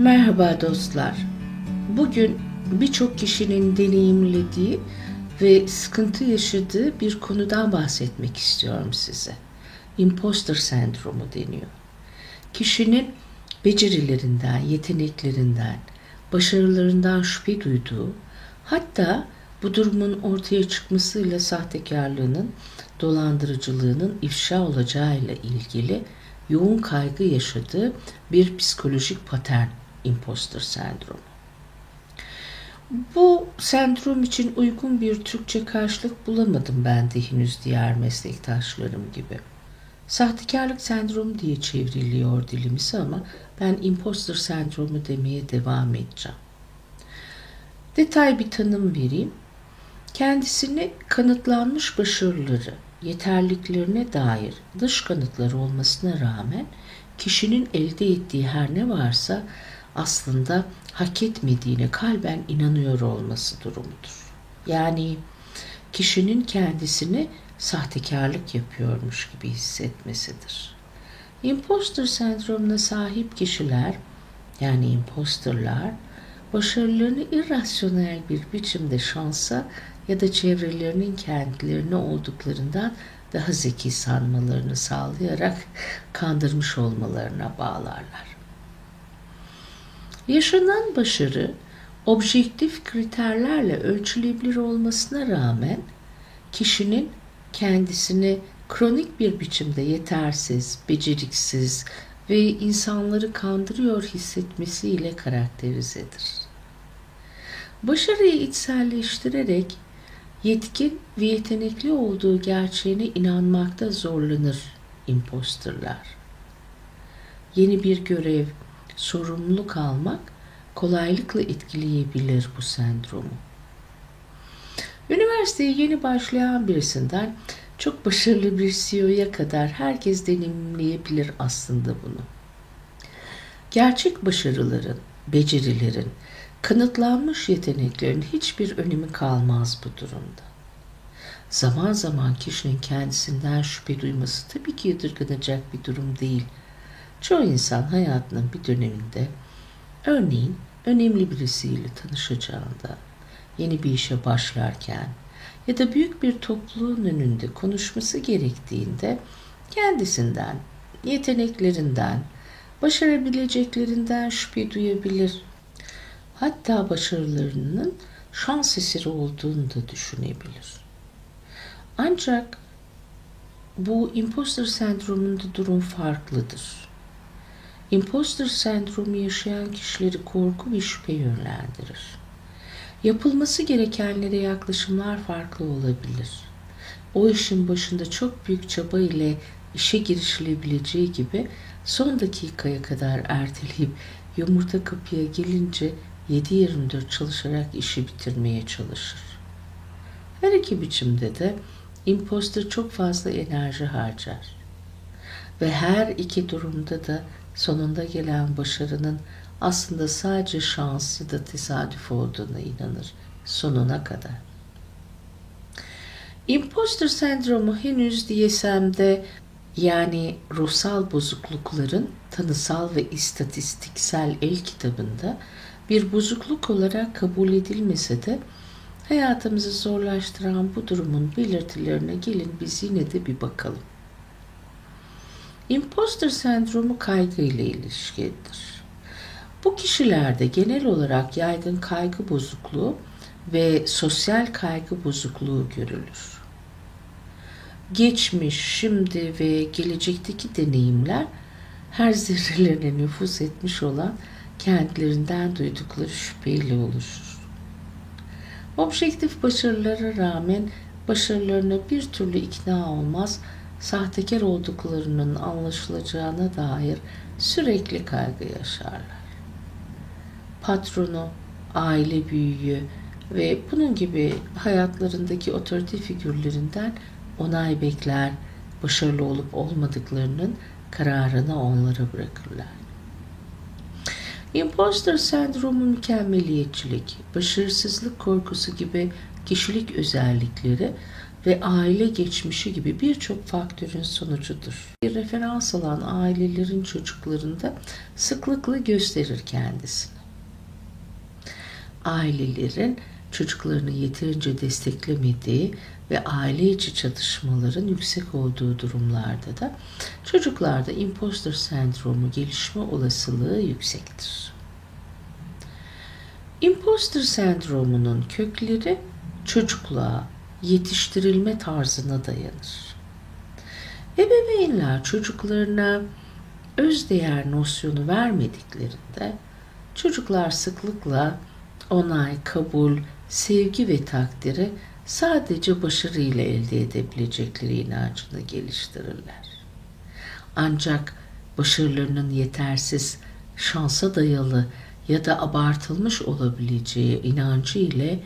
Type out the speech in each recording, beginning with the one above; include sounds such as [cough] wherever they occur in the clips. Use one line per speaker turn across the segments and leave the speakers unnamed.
Merhaba dostlar. Bugün birçok kişinin deneyimlediği ve sıkıntı yaşadığı bir konudan bahsetmek istiyorum size. Imposter sendromu deniyor. Kişinin becerilerinden, yeteneklerinden, başarılarından şüphe duyduğu, hatta bu durumun ortaya çıkmasıyla sahtekarlığının, dolandırıcılığının ifşa olacağıyla ilgili yoğun kaygı yaşadığı bir psikolojik patern imposter sendromu. Bu sendrom için uygun bir Türkçe karşılık bulamadım ben de henüz diğer meslektaşlarım gibi. Sahtekarlık sendromu diye çevriliyor dilimize ama ben imposter sendromu demeye devam edeceğim. Detay bir tanım vereyim. Kendisini kanıtlanmış başarıları, yeterliklerine dair dış kanıtları olmasına rağmen kişinin elde ettiği her ne varsa aslında hak etmediğine kalben inanıyor olması durumudur. Yani kişinin kendisini sahtekarlık yapıyormuş gibi hissetmesidir. Imposter sendromuna sahip kişiler yani imposterlar başarılarını irrasyonel bir biçimde şansa ya da çevrelerinin kendilerini olduklarından daha zeki sanmalarını sağlayarak kandırmış olmalarına bağlarlar. Yaşanan başarı objektif kriterlerle ölçülebilir olmasına rağmen kişinin kendisini kronik bir biçimde yetersiz, beceriksiz ve insanları kandırıyor hissetmesiyle karakterizedir. Başarıyı içselleştirerek yetkin ve yetenekli olduğu gerçeğine inanmakta zorlanır imposterlar. Yeni bir görev, sorumluluk almak kolaylıkla etkileyebilir bu sendromu. Üniversiteye yeni başlayan birisinden çok başarılı bir CEO'ya kadar herkes deneyimleyebilir aslında bunu. Gerçek başarıların, becerilerin, kanıtlanmış yeteneklerin hiçbir önemi kalmaz bu durumda. Zaman zaman kişinin kendisinden şüphe duyması tabii ki yadırganacak bir durum değil. Çoğu insan hayatının bir döneminde örneğin önemli birisiyle tanışacağında, yeni bir işe başlarken ya da büyük bir topluluğun önünde konuşması gerektiğinde kendisinden, yeteneklerinden, başarabileceklerinden şüphe duyabilir hatta başarılarının şans eseri olduğunu da düşünebilir. Ancak bu imposter sendromunda durum farklıdır. Imposter sendromu yaşayan kişileri korku ve şüphe yönlendirir. Yapılması gerekenlere yaklaşımlar farklı olabilir. O işin başında çok büyük çaba ile işe girişilebileceği gibi son dakikaya kadar erteleyip yumurta kapıya gelince 7-24 çalışarak işi bitirmeye çalışır. Her iki biçimde de imposter çok fazla enerji harcar. Ve her iki durumda da sonunda gelen başarının aslında sadece şans da tesadüf olduğuna inanır sonuna kadar. Imposter sendromu henüz DSM'de yani ruhsal bozuklukların tanısal ve istatistiksel el kitabında bir bozukluk olarak kabul edilmese de hayatımızı zorlaştıran bu durumun belirtilerine gelin biz yine de bir bakalım. Imposter sendromu kaygı ile ilişkilidir. Bu kişilerde genel olarak yaygın kaygı bozukluğu ve sosyal kaygı bozukluğu görülür. Geçmiş, şimdi ve gelecekteki deneyimler her zerrelerine nüfus etmiş olan kendilerinden duydukları şüpheyle oluşur. Objektif başarılara rağmen başarılarına bir türlü ikna olmaz, sahtekar olduklarının anlaşılacağına dair sürekli kaygı yaşarlar. Patronu, aile büyüğü ve bunun gibi hayatlarındaki otorite figürlerinden onay bekler, başarılı olup olmadıklarının kararını onlara bırakırlar. Imposter sendromu mükemmeliyetçilik, başarısızlık korkusu gibi kişilik özellikleri ve aile geçmişi gibi birçok faktörün sonucudur. Bir referans alan ailelerin çocuklarında sıklıkla gösterir kendisini. Ailelerin çocuklarını yeterince desteklemediği ve aile içi çatışmaların yüksek olduğu durumlarda da çocuklarda imposter sendromu gelişme olasılığı yüksektir. Imposter sendromunun kökleri çocukluğa, yetiştirilme tarzına dayanır. Ebeveynler çocuklarına özdeğer nosyonu vermediklerinde çocuklar sıklıkla onay, kabul, sevgi ve takdiri sadece başarıyla elde edebilecekleri inancını geliştirirler. Ancak başarılarının yetersiz, şansa dayalı ya da abartılmış olabileceği inancı ile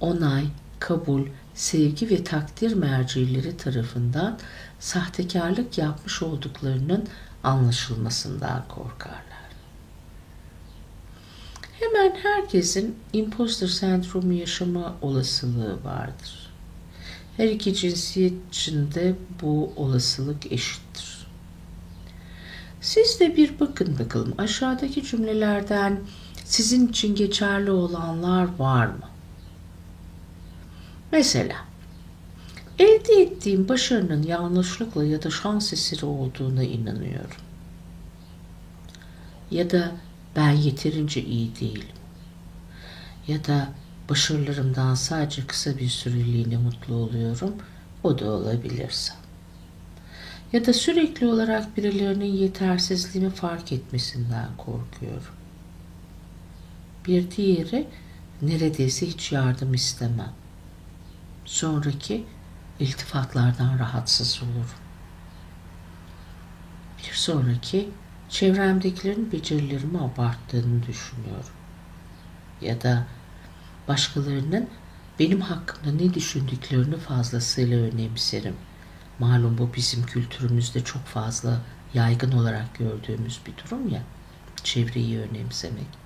onay, kabul, sevgi ve takdir mercileri tarafından sahtekarlık yapmış olduklarının anlaşılmasından korkarlar. Hemen herkesin imposter sendromu yaşama olasılığı vardır. Her iki cinsiyet için de bu olasılık eşittir. Siz de bir bakın bakalım aşağıdaki cümlelerden sizin için geçerli olanlar var mı? Mesela elde ettiğim başarının yanlışlıkla ya da şans eseri olduğuna inanıyorum. Ya da ben yeterince iyi değilim. Ya da başarılarımdan sadece kısa bir süreliğine mutlu oluyorum. O da olabilirse. Ya da sürekli olarak birilerinin yetersizliğimi fark etmesinden korkuyorum. Bir diğeri neredeyse hiç yardım istemem. Sonraki iltifatlardan rahatsız olurum. Bir sonraki çevremdekilerin becerilerimi abarttığını düşünüyorum. Ya da başkalarının benim hakkımda ne düşündüklerini fazlasıyla önemserim. Malum bu bizim kültürümüzde çok fazla yaygın olarak gördüğümüz bir durum ya. Çevreyi önemsemek.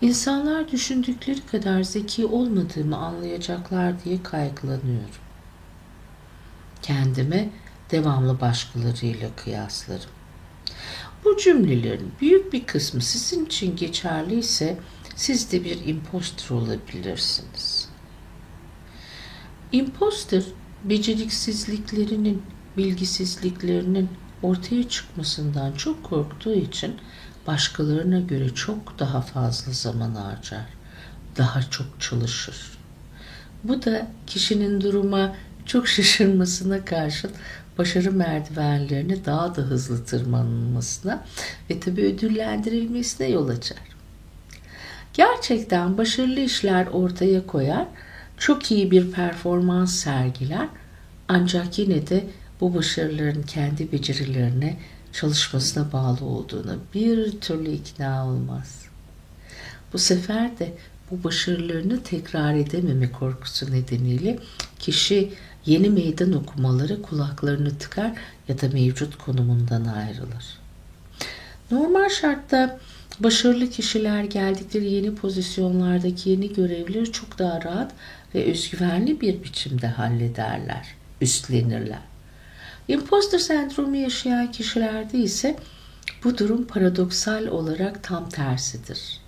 İnsanlar düşündükleri kadar zeki olmadığımı anlayacaklar diye kaygılanıyorum. Kendime devamlı başkalarıyla kıyaslarım. Bu cümlelerin büyük bir kısmı sizin için geçerliyse siz de bir impostor olabilirsiniz. Imposter beceriksizliklerinin, bilgisizliklerinin ortaya çıkmasından çok korktuğu için başkalarına göre çok daha fazla zaman harcar, daha çok çalışır. Bu da kişinin duruma çok [laughs] şaşırmasına karşın başarı merdivenlerini daha da hızlı tırmanılmasına ve tabii ödüllendirilmesine yol açar. Gerçekten başarılı işler ortaya koyar, çok iyi bir performans sergiler ancak yine de bu başarıların kendi becerilerine, çalışmasına bağlı olduğunu bir türlü ikna olmaz. Bu sefer de bu başarılarını tekrar edememe korkusu nedeniyle kişi yeni meydan okumaları kulaklarını tıkar ya da mevcut konumundan ayrılır. Normal şartta başarılı kişiler geldikleri yeni pozisyonlardaki yeni görevleri çok daha rahat ve özgüvenli bir biçimde hallederler, üstlenirler. Imposter sendromu yaşayan kişilerde ise bu durum paradoksal olarak tam tersidir.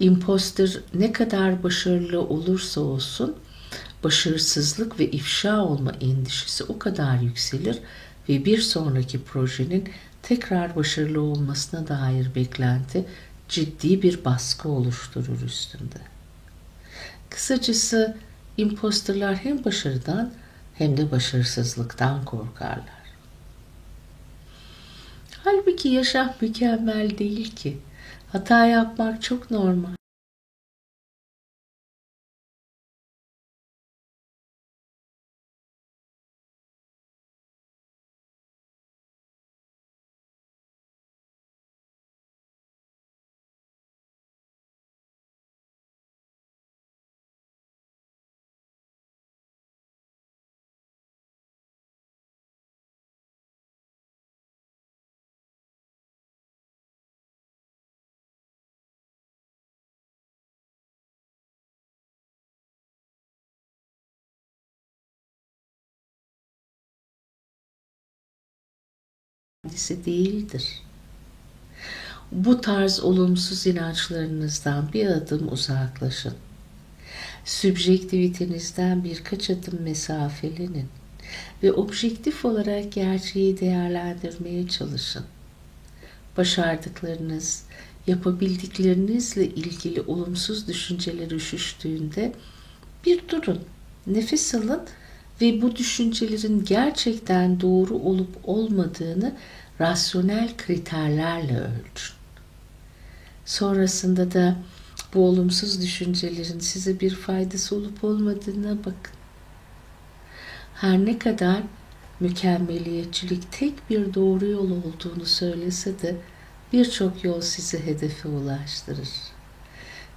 Imposter ne kadar başarılı olursa olsun başarısızlık ve ifşa olma endişesi o kadar yükselir ve bir sonraki projenin tekrar başarılı olmasına dair beklenti ciddi bir baskı oluşturur üstünde. Kısacası imposterlar hem başarıdan hem de başarısızlıktan korkarlar. Halbuki yaşam mükemmel değil ki. Hata yapmak çok normal. Kendisi değildir. Bu tarz olumsuz inançlarınızdan bir adım uzaklaşın. Sübjektivitenizden birkaç adım mesafelenin ve objektif olarak gerçeği değerlendirmeye çalışın. Başardıklarınız, yapabildiklerinizle ilgili olumsuz düşünceler üşüştüğünde bir durun, nefes alın ve bu düşüncelerin gerçekten doğru olup olmadığını rasyonel kriterlerle ölçün. Sonrasında da bu olumsuz düşüncelerin size bir faydası olup olmadığına bakın. Her ne kadar mükemmeliyetçilik tek bir doğru yol olduğunu söylese de birçok yol sizi hedefe ulaştırır.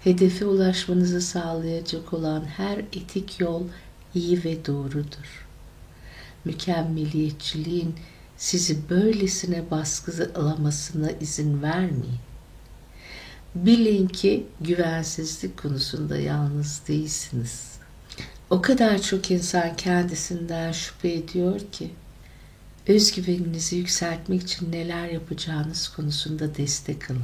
Hedefe ulaşmanızı sağlayacak olan her etik yol iyi ve doğrudur. Mükemmeliyetçiliğin sizi böylesine baskı alamasına izin vermeyin. Bilin ki güvensizlik konusunda yalnız değilsiniz. O kadar çok insan kendisinden şüphe ediyor ki özgüveninizi yükseltmek için neler yapacağınız konusunda destek alın.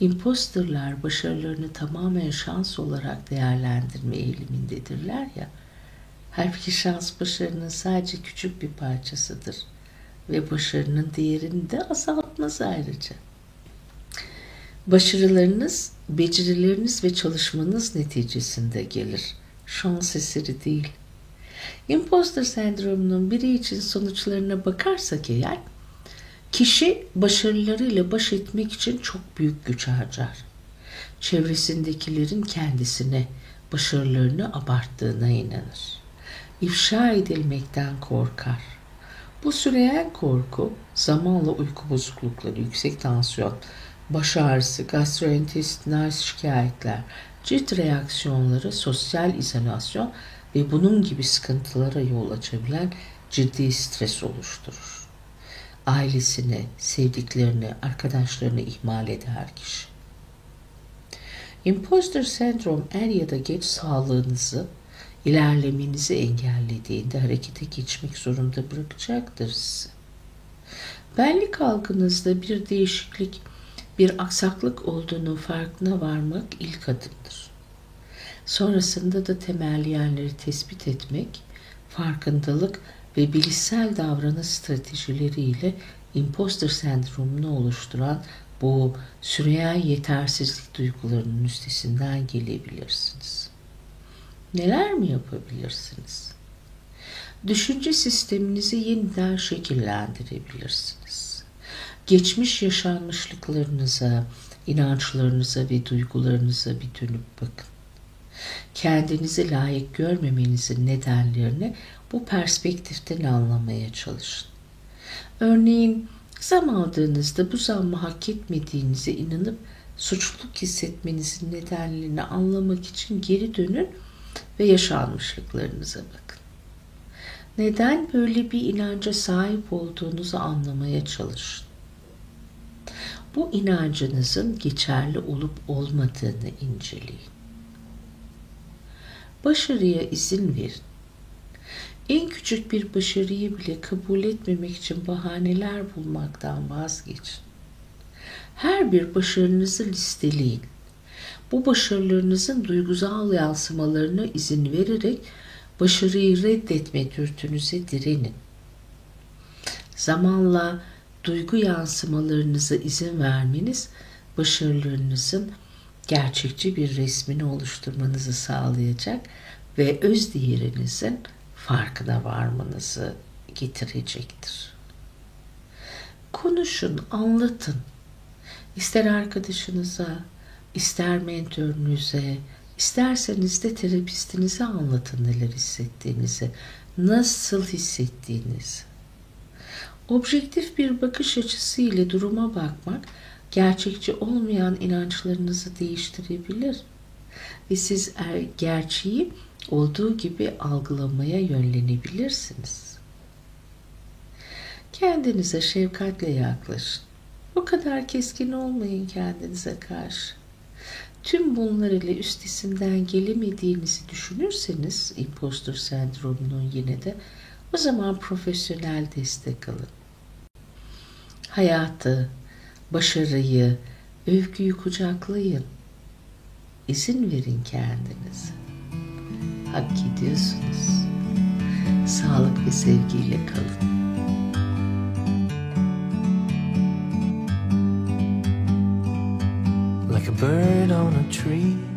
Imposterlar başarılarını tamamen şans olarak değerlendirme eğilimindedirler ya. Halbuki şans başarının sadece küçük bir parçasıdır ve başarının değerini de azaltmaz ayrıca. Başarılarınız, becerileriniz ve çalışmanız neticesinde gelir. Şans eseri değil. Imposter sendromunun biri için sonuçlarına bakarsak eğer, kişi başarılarıyla baş etmek için çok büyük güç harcar. Çevresindekilerin kendisine, başarılarını abarttığına inanır. İfşa edilmekten korkar. Bu süreyen korku zamanla uyku bozuklukları, yüksek tansiyon, baş ağrısı, gastrointestinal şikayetler, cilt reaksiyonları, sosyal izolasyon ve bunun gibi sıkıntılara yol açabilen ciddi stres oluşturur. Ailesini, sevdiklerini, arkadaşlarını ihmal eder kişi. Imposter sendrom er ya da geç sağlığınızı, ilerlemenizi engellediğinde harekete geçmek zorunda bırakacaktır sizi. Benlik algınızda bir değişiklik bir aksaklık olduğunu farkına varmak ilk adımdır. Sonrasında da temelleyenleri tespit etmek, farkındalık ve bilişsel davranış stratejileriyle imposter sendromunu oluşturan bu süreyen yetersizlik duygularının üstesinden gelebilirsiniz. Neler mi yapabilirsiniz? Düşünce sisteminizi yeniden şekillendirebilirsiniz geçmiş yaşanmışlıklarınıza, inançlarınıza ve duygularınıza bir dönüp bakın. Kendinizi layık görmemenizin nedenlerini bu perspektiften anlamaya çalışın. Örneğin zam aldığınızda bu zammı hak etmediğinize inanıp suçluluk hissetmenizin nedenlerini anlamak için geri dönün ve yaşanmışlıklarınıza bakın. Neden böyle bir inanca sahip olduğunuzu anlamaya çalışın bu inancınızın geçerli olup olmadığını inceleyin. Başarıya izin verin. En küçük bir başarıyı bile kabul etmemek için bahaneler bulmaktan vazgeçin. Her bir başarınızı listeleyin. Bu başarılarınızın duygusal yansımalarına izin vererek başarıyı reddetme dürtünüze direnin. Zamanla duygu yansımalarınıza izin vermeniz başarılarınızın gerçekçi bir resmini oluşturmanızı sağlayacak ve öz değerinizin farkına varmanızı getirecektir. Konuşun, anlatın. İster arkadaşınıza, ister mentörünüze, isterseniz de terapistinize anlatın neler hissettiğinizi, nasıl hissettiğinizi. Objektif bir bakış açısı ile duruma bakmak gerçekçi olmayan inançlarınızı değiştirebilir ve siz er, gerçeği olduğu gibi algılamaya yönlenebilirsiniz. Kendinize şefkatle yaklaşın. O kadar keskin olmayın kendinize karşı. Tüm bunlar ile üstesinden gelemediğinizi düşünürseniz impostor sendromunun yine de o zaman profesyonel destek alın. Hayatı, başarıyı, övgüyü kucaklayın. İzin verin kendinize. Hak ediyorsunuz. Sağlık ve sevgiyle kalın.
Bird on a tree.